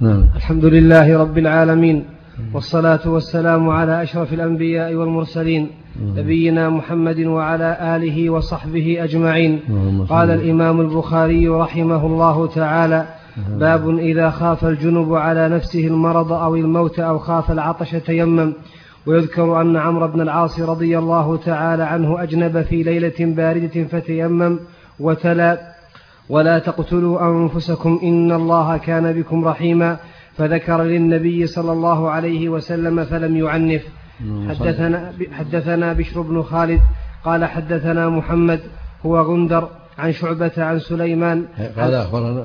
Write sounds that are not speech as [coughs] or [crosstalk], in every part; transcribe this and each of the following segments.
نعم. الحمد لله رب العالمين والصلاة والسلام على أشرف الأنبياء والمرسلين نبينا محمد وعلى آله وصحبه أجمعين. قال الإمام البخاري رحمه الله تعالى باب إذا خاف الجنب على نفسه المرض أو الموت أو خاف العطش تيمم. ويذكر أن عمرو بن العاص رضي الله تعالى عنه أجنب في ليلة باردة فتيمم وتلا. ولا تقتلوا أنفسكم إن الله كان بكم رحيما. فذكر للنبي صلى الله عليه وسلم فلم يعنف. حدثنا, حدثنا بشر بن خالد قال حدثنا محمد هو غندر عن شعبة عن سليمان. قال أخبرنا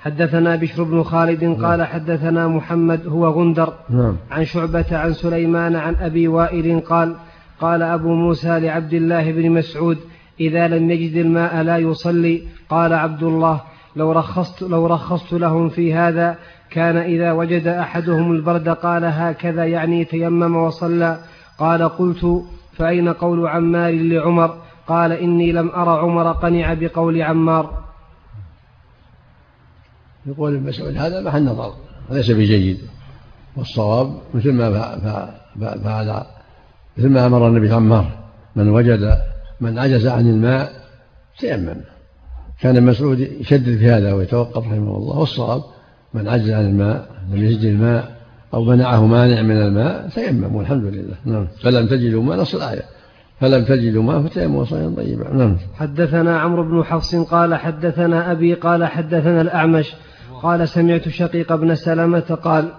حدثنا بشر بن خالد قال حدثنا محمد هو غندر نعم. عن شعبة عن سليمان عن أبي وائل قال قال أبو موسى لعبد الله بن مسعود إذا لم يجد الماء لا يصلي. قال عبد الله لو رخصت, لو رخصت لهم في هذا كان إذا وجد أحدهم البرد قال هكذا يعني تيمم وصلى. قال قلت فأين قول عمار لعمر؟ قال إني لم أرى عمر قنع بقول عمار. يقول ابن مسعود هذا محل نظر ليس بجيد. والصواب مثل ما فعل مثل ما أمر النبي عمار من وجد من عجز عن الماء تيمم. كان مسعود يشدد في هذا ويتوقف رحمه الله والصواب من عجز عن الماء لم يجد الماء أو منعه مانع من الماء تيمم والحمد لله. نعم. فلم تجدوا ماء نص الآية. فلم تجدوا ماء فتيمموا صيدا طيبا. نعم. حدثنا عمرو بن حفص قال حدثنا أبي قال حدثنا الأعمش قال سمعت شقيق بن سلمة قال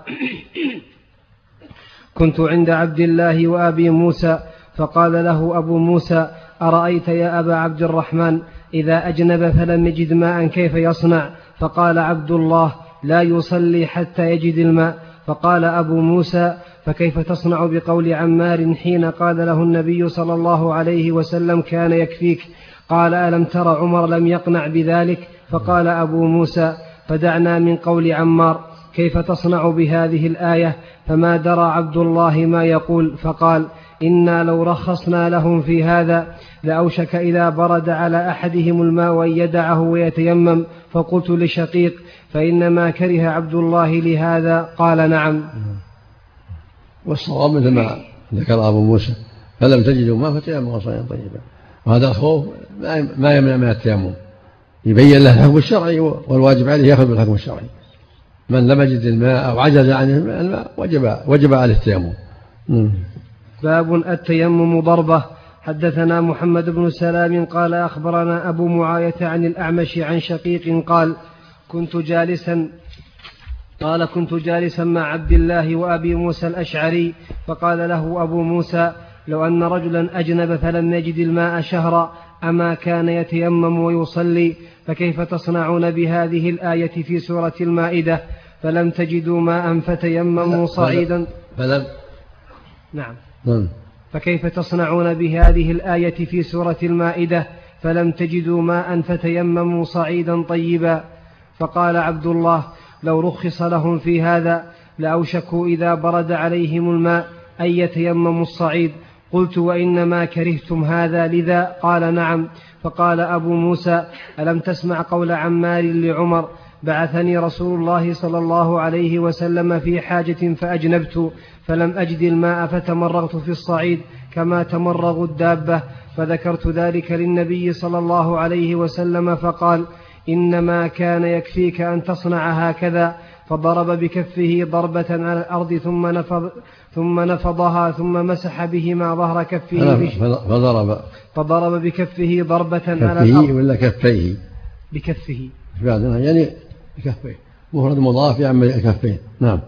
[coughs] كنت عند عبد الله وأبي موسى فقال له أبو موسى أرأيت يا أبا عبد الرحمن إذا أجنب فلم يجد ماء كيف يصنع؟ فقال عبد الله لا يصلي حتى يجد الماء. فقال أبو موسى فكيف تصنع بقول عمار حين قال له النبي صلى الله عليه وسلم كان يكفيك؟ قال ألم تر عمر لم يقنع بذلك؟ فقال أبو موسى فدعنا من قول عمار كيف تصنع بهذه الآية؟ فما درى عبد الله ما يقول فقال إنا لو رخصنا لهم في هذا لأوشك إذا برد على أحدهم الماء أن يدعه ويتيمم فقلت لشقيق فإنما كره عبد الله لهذا؟ قال نعم. والصواب مثل ما ذكر أبو موسى فلم تجدوا ما فتيمموا صيدا طيبا. وهذا الخوف ما يمنع من التيمم. يبين له الحكم الشرعي والواجب عليه يأخذ بالحكم الشرعي. من لم يجد الماء أو عجز عن الماء وجب وجب عليه التيمم. باب التيمم ضربه. حدثنا محمد بن سلام قال أخبرنا أبو معاية عن الأعمش عن شقيق قال كنت جالسا قال كنت جالسا مع عبد الله وأبي موسى الأشعري فقال له أبو موسى لو أن رجلا أجنب فلم يجد الماء شهرا أما كان يتيمم ويصلي فكيف تصنعون بهذه الآية في سورة المائدة؟ فلم تجدوا ماء فتيمموا صعيدا. فلم نعم. فكيف تصنعون بهذه الآية في سورة المائدة؟ فلم تجدوا ماء فتيمموا صعيدا طيبا. فقال عبد الله لو رخص لهم في هذا لأوشكوا إذا برد عليهم الماء أن يتيمموا الصعيد. قلت وإنما كرهتم هذا لذا؟ قال نعم. فقال أبو موسى ألم تسمع قول عمار لعمر بعثني رسول الله صلى الله عليه وسلم في حاجة فأجنبت فلم أجد الماء فتمرغت في الصعيد كما تمرغ الدابة. فذكرت ذلك للنبي صلى الله عليه وسلم فقال إنما كان يكفيك أن تصنع هكذا. فضرب بكفه ضربة على الأرض ثم نفض ثم نفضها ثم مسح بهما ظهر كفه فضرب. فضرب بكفه ضربة على الأرض. ولا كفيه؟ بكفه. يعني كفيه مفرد مضاف يعمل الكفين. نعم.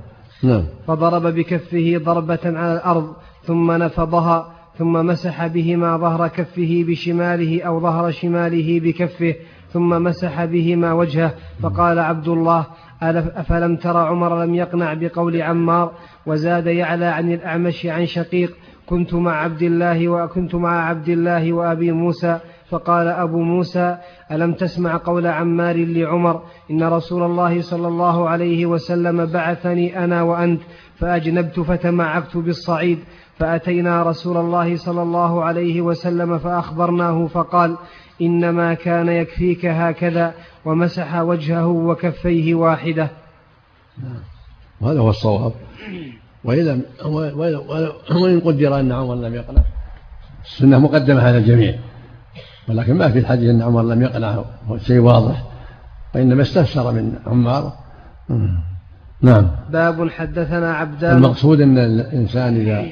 نعم. فضرب بكفه ضربة على الأرض ثم نفضها ثم مسح بهما ظهر كفه بشماله أو ظهر شماله بكفه ثم مسح بهما وجهه. فقال عبد الله أفلم ترى عمر لم يقنع بقول عمار؟ وزاد يعلى عن الأعمش عن شقيق كنت مع عبد الله وكنت مع عبد الله وأبي موسى فقال أبو موسى ألم تسمع قول عمار لعمر إن رسول الله صلى الله عليه وسلم بعثني أنا وأنت فأجنبت فتمعكت بالصعيد فأتينا رسول الله صلى الله عليه وسلم فأخبرناه فقال إنما كان يكفيك هكذا ومسح وجهه وكفيه واحدة. وهذا هو الصواب. وإذا وإن قدر أن عمر لم يقنع السنة مقدمة على الجميع. ولكن ما في الحديث أن عمر لم يقنع شيء واضح وإنما استفسر من عمار. نعم. باب حدثنا عبدان. المقصود أن الإنسان إذا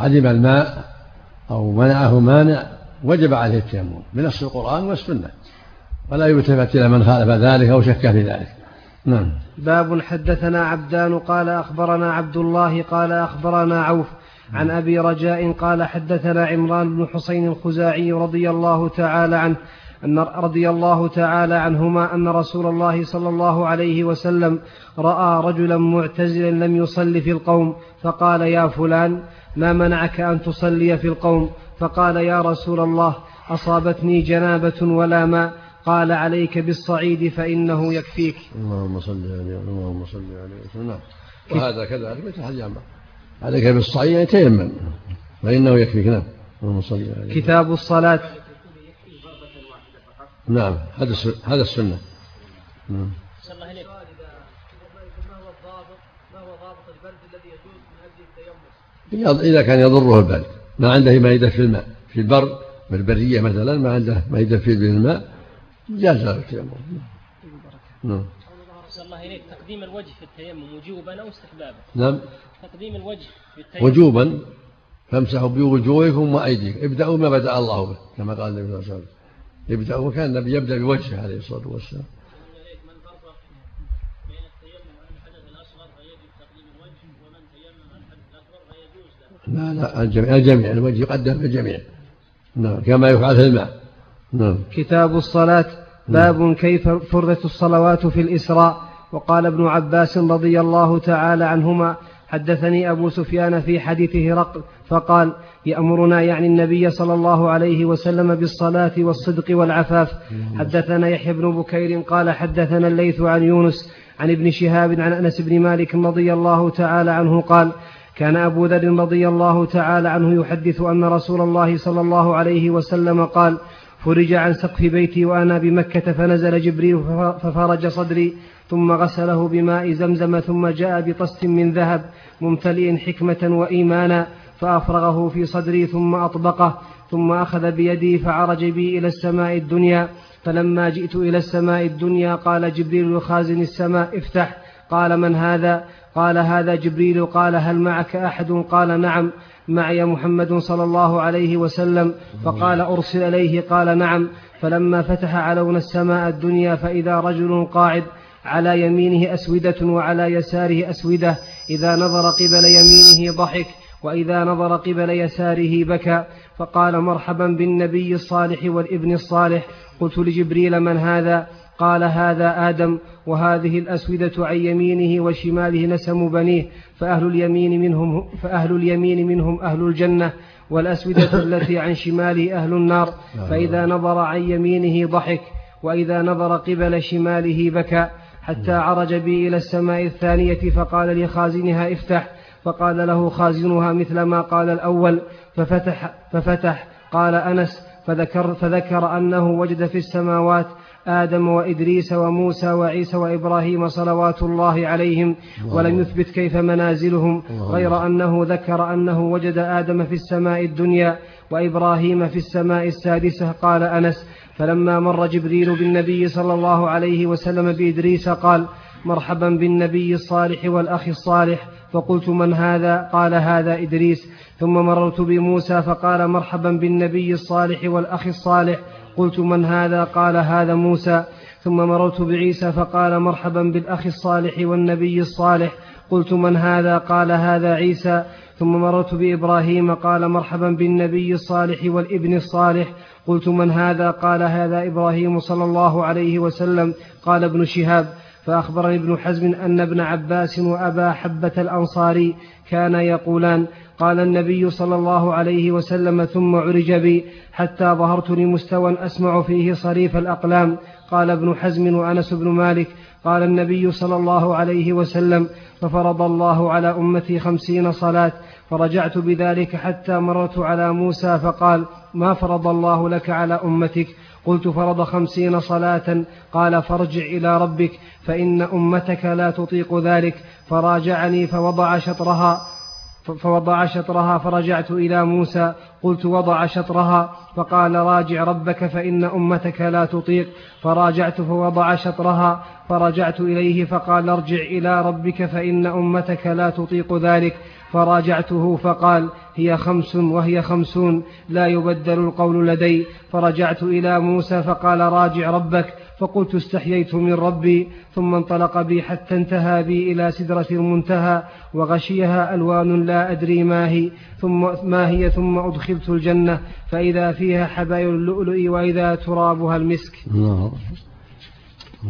عدم الماء أو منعه مانع وجب عليه التيمم بنص القرآن والسنة ولا يلتفت إلى من خالف ذلك أو شك في ذلك. نعم. باب حدثنا عبدان قال أخبرنا عبد الله قال أخبرنا عوف عن أبي رجاء قال حدثنا عمران بن حسين الخزاعي رضي الله تعالى عنه أن رضي الله تعالى عنهما أن رسول الله صلى الله عليه وسلم رأى رجلا معتزلا لم يصل في القوم فقال يا فلان ما منعك أن تصلي في القوم؟ فقال يا رسول الله أصابتني جنابة ولا ماء قال عليك بالصعيد فإنه يكفيك. اللهم صل عليه اللهم صل عليه وسلم نعم. وهذا كذلك مثل حديث عليك بالصعيد يعني تيمم فإنه يكفيك نعم اللهم صل كتاب الصلاة. نعم هذا هذا السنة. نعم. إذا كان يضره البرد ما عنده ما يدفي الماء في البر بالبرية مثلا ما عنده ما يدفي به الماء جاز له التيمم نعم. الله إليك تقديم الوجه في التيمم وجوبا أو استحبابا. نعم. تقديم الوجه في التيمم. وجوبا فامسحوا بوجوهكم وأيديكم. ابدأوا ما بدأ الله به كما قال النبي صلى الله عليه وسلم. يبدأ وكان النبي يبدأ بوجهه عليه الصلاة والسلام. لا لا الجميع الجميع الوجه يقدم الجميع. نعم كما يفعل في الماء. نعم. كتاب الصلاة. باب نعم. كيف فرضت الصلوات في الإسراء. وقال ابن عباس رضي الله تعالى عنهما حدثني أبو سفيان في حديث هرقل فقال يأمرنا يعني النبي صلى الله عليه وسلم بالصلاة والصدق والعفاف. حدثنا يحيى بن بكير قال حدثنا الليث عن يونس عن ابن شهاب عن أنس بن مالك رضي الله تعالى عنه قال كان أبو ذر رضي الله تعالى عنه يحدث أن رسول الله صلى الله عليه وسلم قال فرج عن سقف بيتي وأنا بمكة فنزل جبريل ففرج صدري ثم غسله بماء زمزم ثم جاء بطست من ذهب ممتلئ حكمة وإيمانا فأفرغه في صدري ثم أطبقه ثم أخذ بيدي فعرج بي إلى السماء الدنيا. فلما جئت إلى السماء الدنيا قال جبريل لخازن السماء افتح. قال من هذا؟ قال هذا جبريل. قال هل معك أحد؟ قال نعم. معي محمد صلى الله عليه وسلم فقال أرسل إليه قال نعم. فلما فتح علون السماء الدنيا فإذا رجل قاعد على يمينه أسودة وعلى يساره أسودة إذا نظر قبل يمينه ضحك وإذا نظر قبل يساره بكى. فقال مرحبا بالنبي الصالح والابن الصالح قلت لجبريل من هذا؟ قال هذا آدم وهذه الأسودة عن يمينه وشماله نسم بنيه فأهل اليمين منهم فأهل اليمين منهم أهل الجنة والأسودة [laughs] التي عن شماله أهل النار. فإذا نظر عن يمينه ضحك وإذا نظر قبل شماله بكى حتى عرج بي إلى السماء الثانية فقال لخازنها افتح فقال له خازنها مثل ما قال الأول ففتح, ففتح قال أنس فذكر, فذكر أنه وجد في السماوات آدم وإدريس وموسى وعيسى وإبراهيم صلوات الله عليهم ولم يثبت كيف منازلهم غير أنه ذكر أنه وجد آدم في السماء الدنيا وإبراهيم في السماء السادسة. قال أنس فلما مر جبريل بالنبي صلى الله عليه وسلم بإدريس قال مرحبا بالنبي الصالح والأخ الصالح. فقلت من هذا؟ قال هذا إدريس. ثم مررت بموسى فقال مرحبا بالنبي الصالح والأخ الصالح. قلت من هذا؟ قال هذا موسى. ثم مررت بعيسى فقال مرحبا بالأخ الصالح والنبي الصالح. قلت من هذا؟ قال هذا عيسى. ثم مررت بإبراهيم قال مرحبا بالنبي الصالح والابن الصالح. قلت من هذا؟ قال هذا إبراهيم صلى الله عليه وسلم. قال ابن شهاب. فأخبرني ابن حزم أن ابن عباس وأبا حبة الأنصاري كانا يقولان قال النبي صلى الله عليه وسلم ثم عرج بي حتى ظهرت لمستوى أسمع فيه صريف الأقلام. قال ابن حزم وأنس بن مالك قال النبي صلى الله عليه وسلم ففرض الله على أمتي خمسين صلاة فرجعت بذلك حتى مررت على موسى فقال ما فرض الله لك على أمتك؟ قلت فرض خمسين صلاة قال فارجع إلى ربك فإن أمتك لا تطيق ذلك فراجعني فوضع شطرها. فوضع شطرها فرجعت إلى موسى. قلت وضع شطرها. فقال راجع ربك فإن أمتك لا تطيق. فراجعت فوضع شطرها. فرجعت إليه فقال ارجع إلى ربك فإن أمتك لا تطيق ذلك. فراجعته فقال هي خمس وهي خمسون. لا يبدل القول لدي. فرجعت إلى موسى فقال راجع ربك. فقلت استحييت من ربي ثم انطلق بي حتى انتهى بي إلى سدرة المنتهى وغشيها ألوان لا أدري ما هي ثم ما هي ثم أدخلت الجنة فإذا فيها حبايل اللؤلؤ وإذا ترابها المسك. الله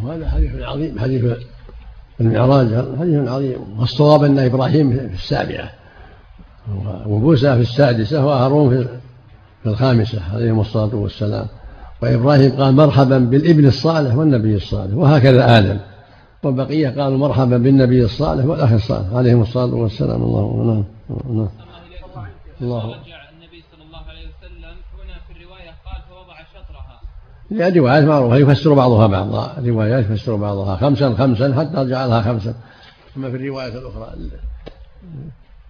وهذا حديث عظيم حديث المعراج حديث عظيم. والصواب أن إبراهيم في السابعة وموسى في السادسة وهارون في الخامسة عليهم الصلاة والسلام. وإبراهيم قال مرحبا بالابن الصالح والنبي الصالح وهكذا آدم. والبقية قالوا مرحبا بالنبي الصالح والأخ الصالح عليهم الصلاة والسلام. الله نعم. نعم الله النبي صلى الله. عليه وسلم هنا في الرواية قال فوضع شطرها يعني روايات معروفة يفسر بعضها بعضا؟ روايات يفسر بعضها خمسا خمسا حتى جعلها خمسا. أما في الرواية الأخرى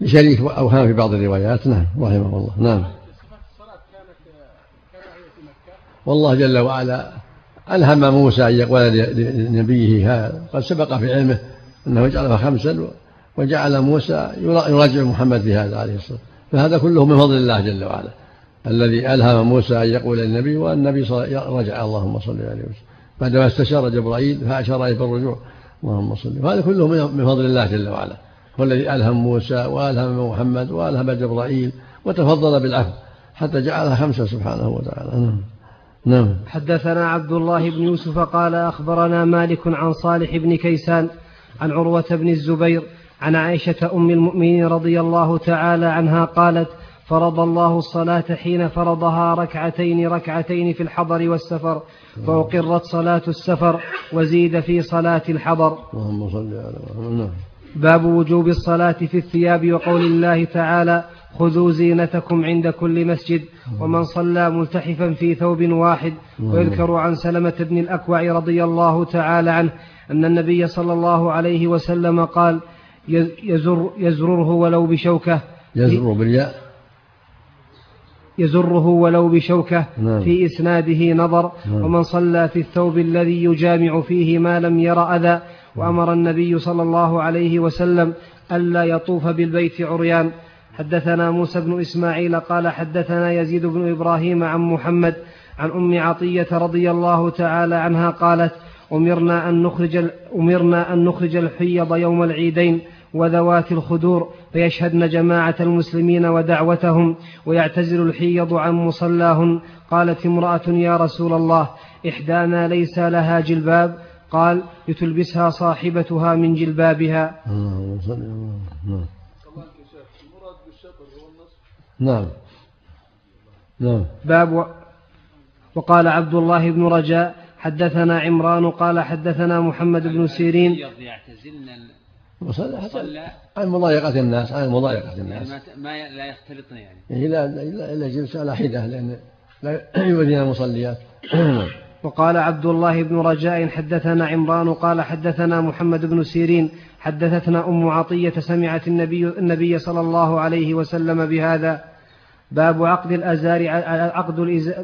لشريك أوهام في بعض الروايات نعم رحمه الله. نعم. والله جل وعلا ألهم موسى أن يقول لنبيه هذا. قد سبق في علمه أنه جعلها خمسا وجعل موسى يراجع محمد في هذا عليه الصلاة فهذا كله من فضل الله جل وعلا. الذي ألهم موسى أن يقول للنبي والنبي رجع اللهم صل عليه وسلم. بعدما استشار جبرائيل فأشار إلى الرجوع اللهم صل وهذا كله من فضل الله جل وعلا. هو الذي ألهم موسى وألهم محمد وألهم جبرائيل وتفضل بالعفو حتى جعلها خمسة سبحانه وتعالى. نعم. نعم حدثنا عبد الله بن يوسف قال أخبرنا مالك عن صالح بن كيسان عن عروة بن الزبير عن عائشة أم المؤمنين رضي الله تعالى عنها قالت فرض الله الصلاة حين فرضها ركعتين ركعتين في الحضر والسفر فأقرت صلاة السفر وزيد في صلاة الحضر. اللهم صل على محمد. باب وجوب الصلاة في الثياب وقول الله تعالى خذوا زينتكم عند كل مسجد ومن صلى ملتحفا في ثوب واحد. ويذكر عن سلمة بن الأكوع رضي الله تعالى عنه أن النبي صلى الله عليه وسلم قال يزر يزرره ولو بشوكة. يزر بالياء. يزره ولو بشوكة. نعم. في إسناده نظر. نعم. ومن صلى في الثوب الذي يجامع فيه ما لم ير أذى. وأمر النبي صلى الله عليه وسلم ألا يطوف بالبيت عريان. حدثنا موسى بن إسماعيل قال حدثنا يزيد بن إبراهيم عن محمد عن أم عطية رضي الله تعالى عنها قالت أمرنا أن نخرج أمرنا أن نخرج الحيض يوم العيدين وذوات الخدور فيشهدن جماعة المسلمين ودعوتهم ويعتزل الحيض عن مصلاهن. قالت امرأة يا رسول الله إحدانا ليس لها جلباب قال لتلبسها صاحبتها من جلبابها. نعم. نعم. باب و... وقال عبد الله بن رجاء حدثنا عمران قال حدثنا محمد بن سيرين. يعتزلن صلى عن مضايقة الناس عن مضايقة الناس. يعني ما لا يختلطن يعني. يعني لا لا لا جلسة على حدة لأن لا [clears throat] يؤذين المصليات. [clears throat] وقال عبد الله بن رجاء حدثنا عمران قال حدثنا محمد بن سيرين حدثتنا أم عطية سمعت النبي, النبي صلى الله عليه وسلم بهذا. باب عقد الأزار عقد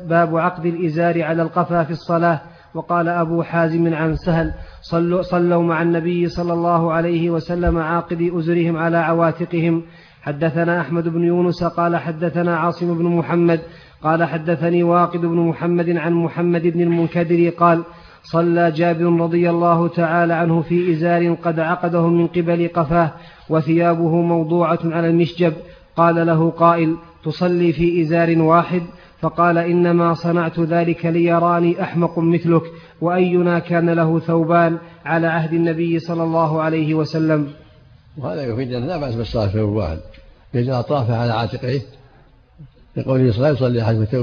باب عقد الإزار على القفا في الصلاة. وقال أبو حازم عن سهل صلوا, صلوا مع النبي صلى الله عليه وسلم عاقد أزرهم على عواتقهم. حدثنا أحمد بن يونس قال حدثنا عاصم بن محمد قال حدثني واقد بن محمد عن محمد بن المنكدر قال صلى جابر رضي الله تعالى عنه في إزار قد عقده من قبل قفاه وثيابه موضوعة على المشجب. قال له قائل تصلي في إزار واحد؟ فقال إنما صنعت ذلك ليراني أحمق مثلك وأينا كان له ثوبان على عهد النبي صلى الله عليه وسلم. وهذا يفيد أن لا بأس بالصلاة في واحد إذا طاف على عاتقه لقوله صلى الله عليه وسلم يصلي أحد في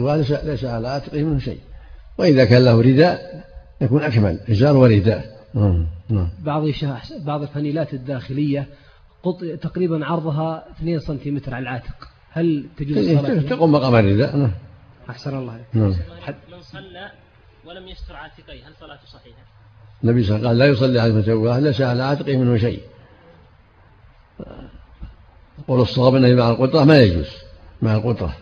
ليس على عاتقه منه شيء. وإذا كان له رداء يكون أكمل إزار ورداء. نعم نعم. بعض بعض الفنيلات الداخلية تقريبا عرضها 2 سنتيمتر على العاتق. هل تجوز الصلاة تقوم مقام الرداء. نعم. أحسن الله نعم. من صلى ولم يستر عاتقيه هل صلاته صحيحة؟ النبي صلى الله عليه وسلم قال لا يصلي مسواه ليس على عاتقه منه شيء. قول الصواب أنه مع القدرة ما يجوز مع القدرة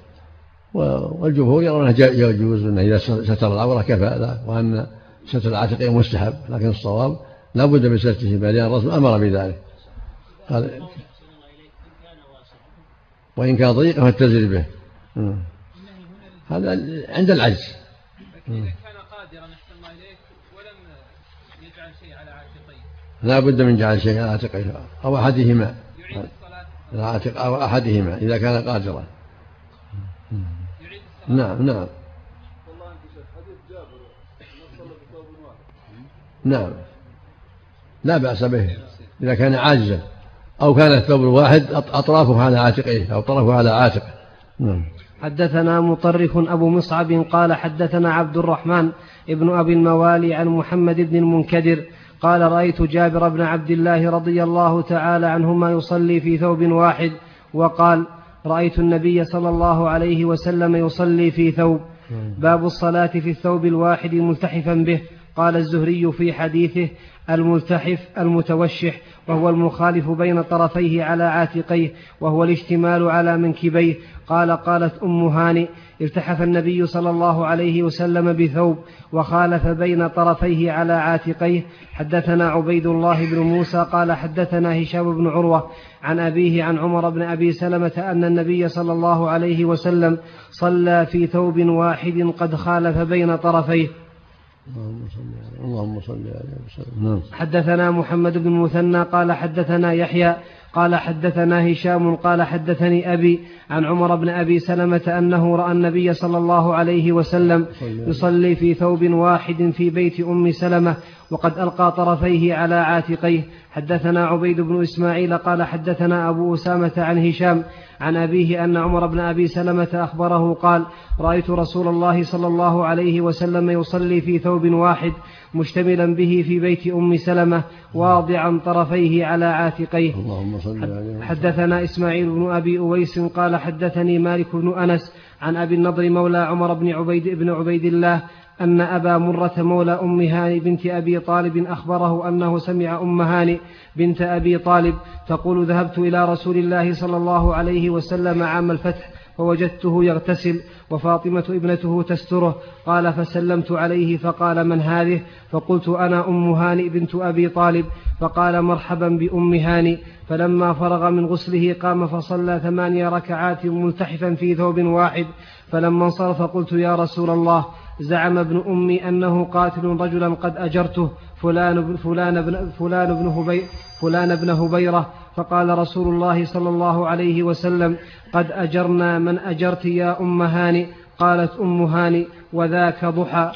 والجمهور يرون يجوز أنه إذا ستر العورة كفى وأن ستر العاتق مستحب لكن الصواب لا بد من ستره بل الرسول أمر بذلك. قال وإن كان ضيقا فاتزر به. هذا عند العجز. إذا كان قادرا أحسن الله إليك ولم يجعل شيء على عاتقيه. لا بد من جعل شيء على عاتقيه أو أحدهما. العاتق أو أحدهما إذا كان قادرا. نعم نعم. نعم. لا بأس به إذا كان عاجزا أو كان الثوب الواحد أطرافه على عاتقه أو طرفه على عاتقه. نعم. حدثنا مطرف أبو مصعب قال حدثنا عبد الرحمن ابن أبي الموالي عن محمد بن المنكدر قال رأيت جابر بن عبد الله رضي الله تعالى عنهما يصلي في ثوب واحد وقال رأيت النبي صلى الله عليه وسلم يصلي في ثوب. باب الصلاة في الثوب الواحد ملتحفا به. قال الزهري في حديثه الملتحف المتوشح وهو المخالف بين طرفيه على عاتقيه وهو الاشتمال على منكبيه. قال قالت أم هانئ التحف النبي صلى الله عليه وسلم بثوب وخالف بين طرفيه على عاتقيه. حدثنا عبيد الله بن موسى قال حدثنا هشام بن عروة عن أبيه عن عمر بن أبي سلمة أن النبي صلى الله عليه وسلم صلى في ثوب واحد قد خالف بين طرفيه. اللهم صل اللهم صل عليه وسلم نعم. حدثنا محمد بن المثنى قال حدثنا يحيى قال حدثنا هشام قال حدثني أبي عن عمر بن أبي سلمة أنه رأى النبي صلى الله عليه وسلم يصلي. في ثوب واحد في بيت أم سلمة وقد ألقى طرفيه على عاتقيه. حدثنا عبيد بن إسماعيل قال حدثنا أبو أسامة عن هشام عن أبيه أن عمر بن أبي سلمة أخبره قال رأيت رسول الله صلى الله عليه وسلم يصلي في ثوب واحد مشتملا به في بيت أم سلمة واضعا طرفيه على عاتقيه. اللهم صل عليه حدثنا إسماعيل بن أبي أويس قال حدثني مالك بن أنس عن أبي النضر مولى عمر بن عبيد بن عبيد الله أن أبا مرة مولى أم هاني بنت أبي طالب أخبره أنه سمع أم هاني بنت أبي طالب تقول ذهبت إلى رسول الله صلى الله عليه وسلم عام الفتح فوجدته يغتسل وفاطمة ابنته تستره. قال فسلمت عليه فقال من هذه؟ فقلت أنا أم هانئ بنت أبي طالب. فقال مرحبا بأم هانئ. فلما فرغ من غسله قام فصلى ثمانية ركعات ملتحفا في ثوب واحد. فلما انصرف قلت يا رسول الله زعم ابن أمي أنه قاتل رجلا قد أجرته. فلان فلان بن فلان بن هبي فلان بن هبيرة. فقال رسول الله صلى الله عليه وسلم قد أجرنا من أجرت يا أم هاني. قالت أم هاني وذاك ضحى.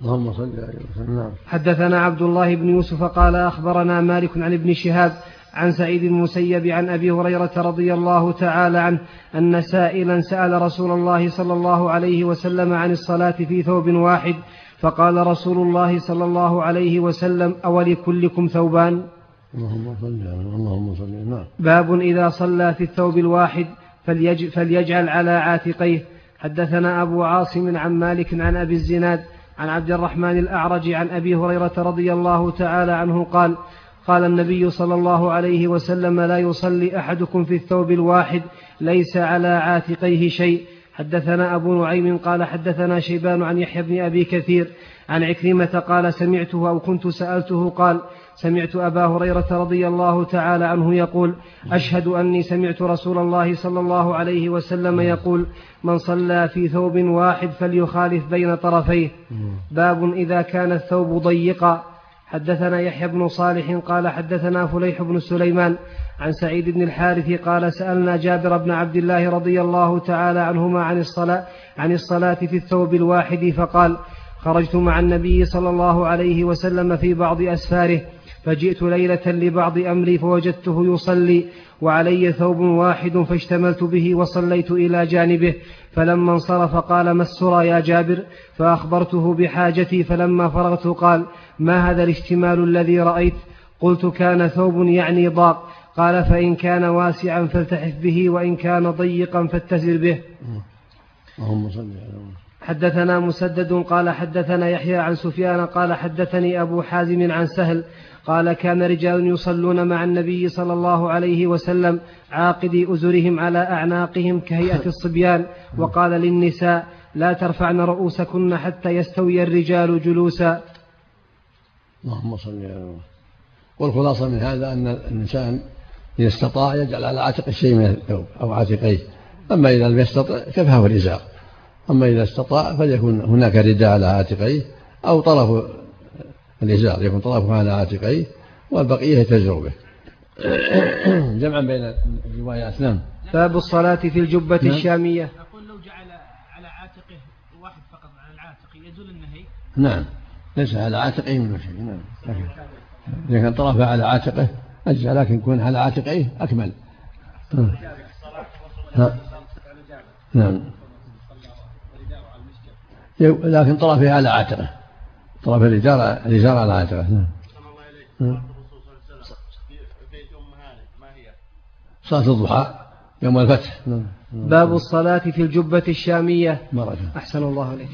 اللهم صل عليه وسلم نعم. حدثنا عبد الله بن يوسف قال أخبرنا مالك عن ابن شهاب عن سعيد المسيب عن أبي هريرة رضي الله تعالى عنه أن سائلا سأل رسول الله صلى الله عليه وسلم عن الصلاة في ثوب واحد فقال رسول الله صلى الله عليه وسلم أولكلكم ثوبان؟ اللهم صل اللهم صل نعم. باب إذا صلى في الثوب الواحد فليج فليجعل على عاتقيه. حدثنا أبو عاصم عن مالك عن أبي الزناد عن عبد الرحمن الأعرج عن أبي هريرة رضي الله تعالى عنه قال قال النبي صلى الله عليه وسلم لا يصلي أحدكم في الثوب الواحد ليس على عاتقيه شيء. حدثنا أبو نعيم قال حدثنا شيبان عن يحيى بن أبي كثير عن عكرمة قال سمعته أو كنت سألته قال سمعت أبا هريرة رضي الله تعالى عنه يقول أشهد أني سمعت رسول الله صلى الله عليه وسلم يقول من صلى في ثوب واحد فليخالف بين طرفيه. باب إذا كان الثوب ضيقا. حدثنا يحيى بن صالح قال حدثنا فليح بن سليمان عن سعيد بن الحارث قال سألنا جابر بن عبد الله رضي الله تعالى عنهما عن الصلاة عن الصلاة في الثوب الواحد فقال خرجت مع النبي صلى الله عليه وسلم في بعض أسفاره. فجئت ليلة لبعض أمري فوجدته يصلي وعلي ثوب واحد فاشتملت به وصليت إلى جانبه فلما انصرف قال ما السرى يا جابر؟ فأخبرته بحاجتي فلما فرغت قال ما هذا الاشتمال الذي رأيت؟ قلت كان ثوب يعني ضاق قال فإن كان واسعا فالتحف به وإن كان ضيقا فاتزر به. اللهم صل على حدثنا مسدد قال حدثنا يحيى عن سفيان قال حدثني أبو حازم عن سهل قال كان رجال يصلون مع النبي صلى الله عليه وسلم عاقدي أزرهم على أعناقهم كهيئة الصبيان وقال للنساء لا ترفعن رؤوسكن حتى يستوي الرجال جلوسا. اللهم صل على والخلاصة من هذا أن الإنسان إذا استطاع يجعل على عاتق شيء من الثوب أو عاتقيه. أما إذا لم يستطع كفاه الإزار. أما إذا استطاع فليكن هناك رداء على عاتقيه أو طرف الإزار يكون طرفه على عاتقيه والبقية يتزر به. [coughs] جمعا بين الروايات. نعم. باب الصلاة في الجبة نعم. الشامية. أقول لو جعل على عاتقه واحد فقط على العاتق يزول النهي؟ نعم. ليس على عاتقه من شيء نعم. إذا كان طرفه على عاتقه أجزع لكن يكون على عاتقه أكمل. نعم. نعم. لكن طرفه على عاتقه. طرف الرجال الرجال على عاتقه نعم. صلاة الضحى يوم الفتح. باب الصلاة في الجبة الشامية مرة أحسن الله عليك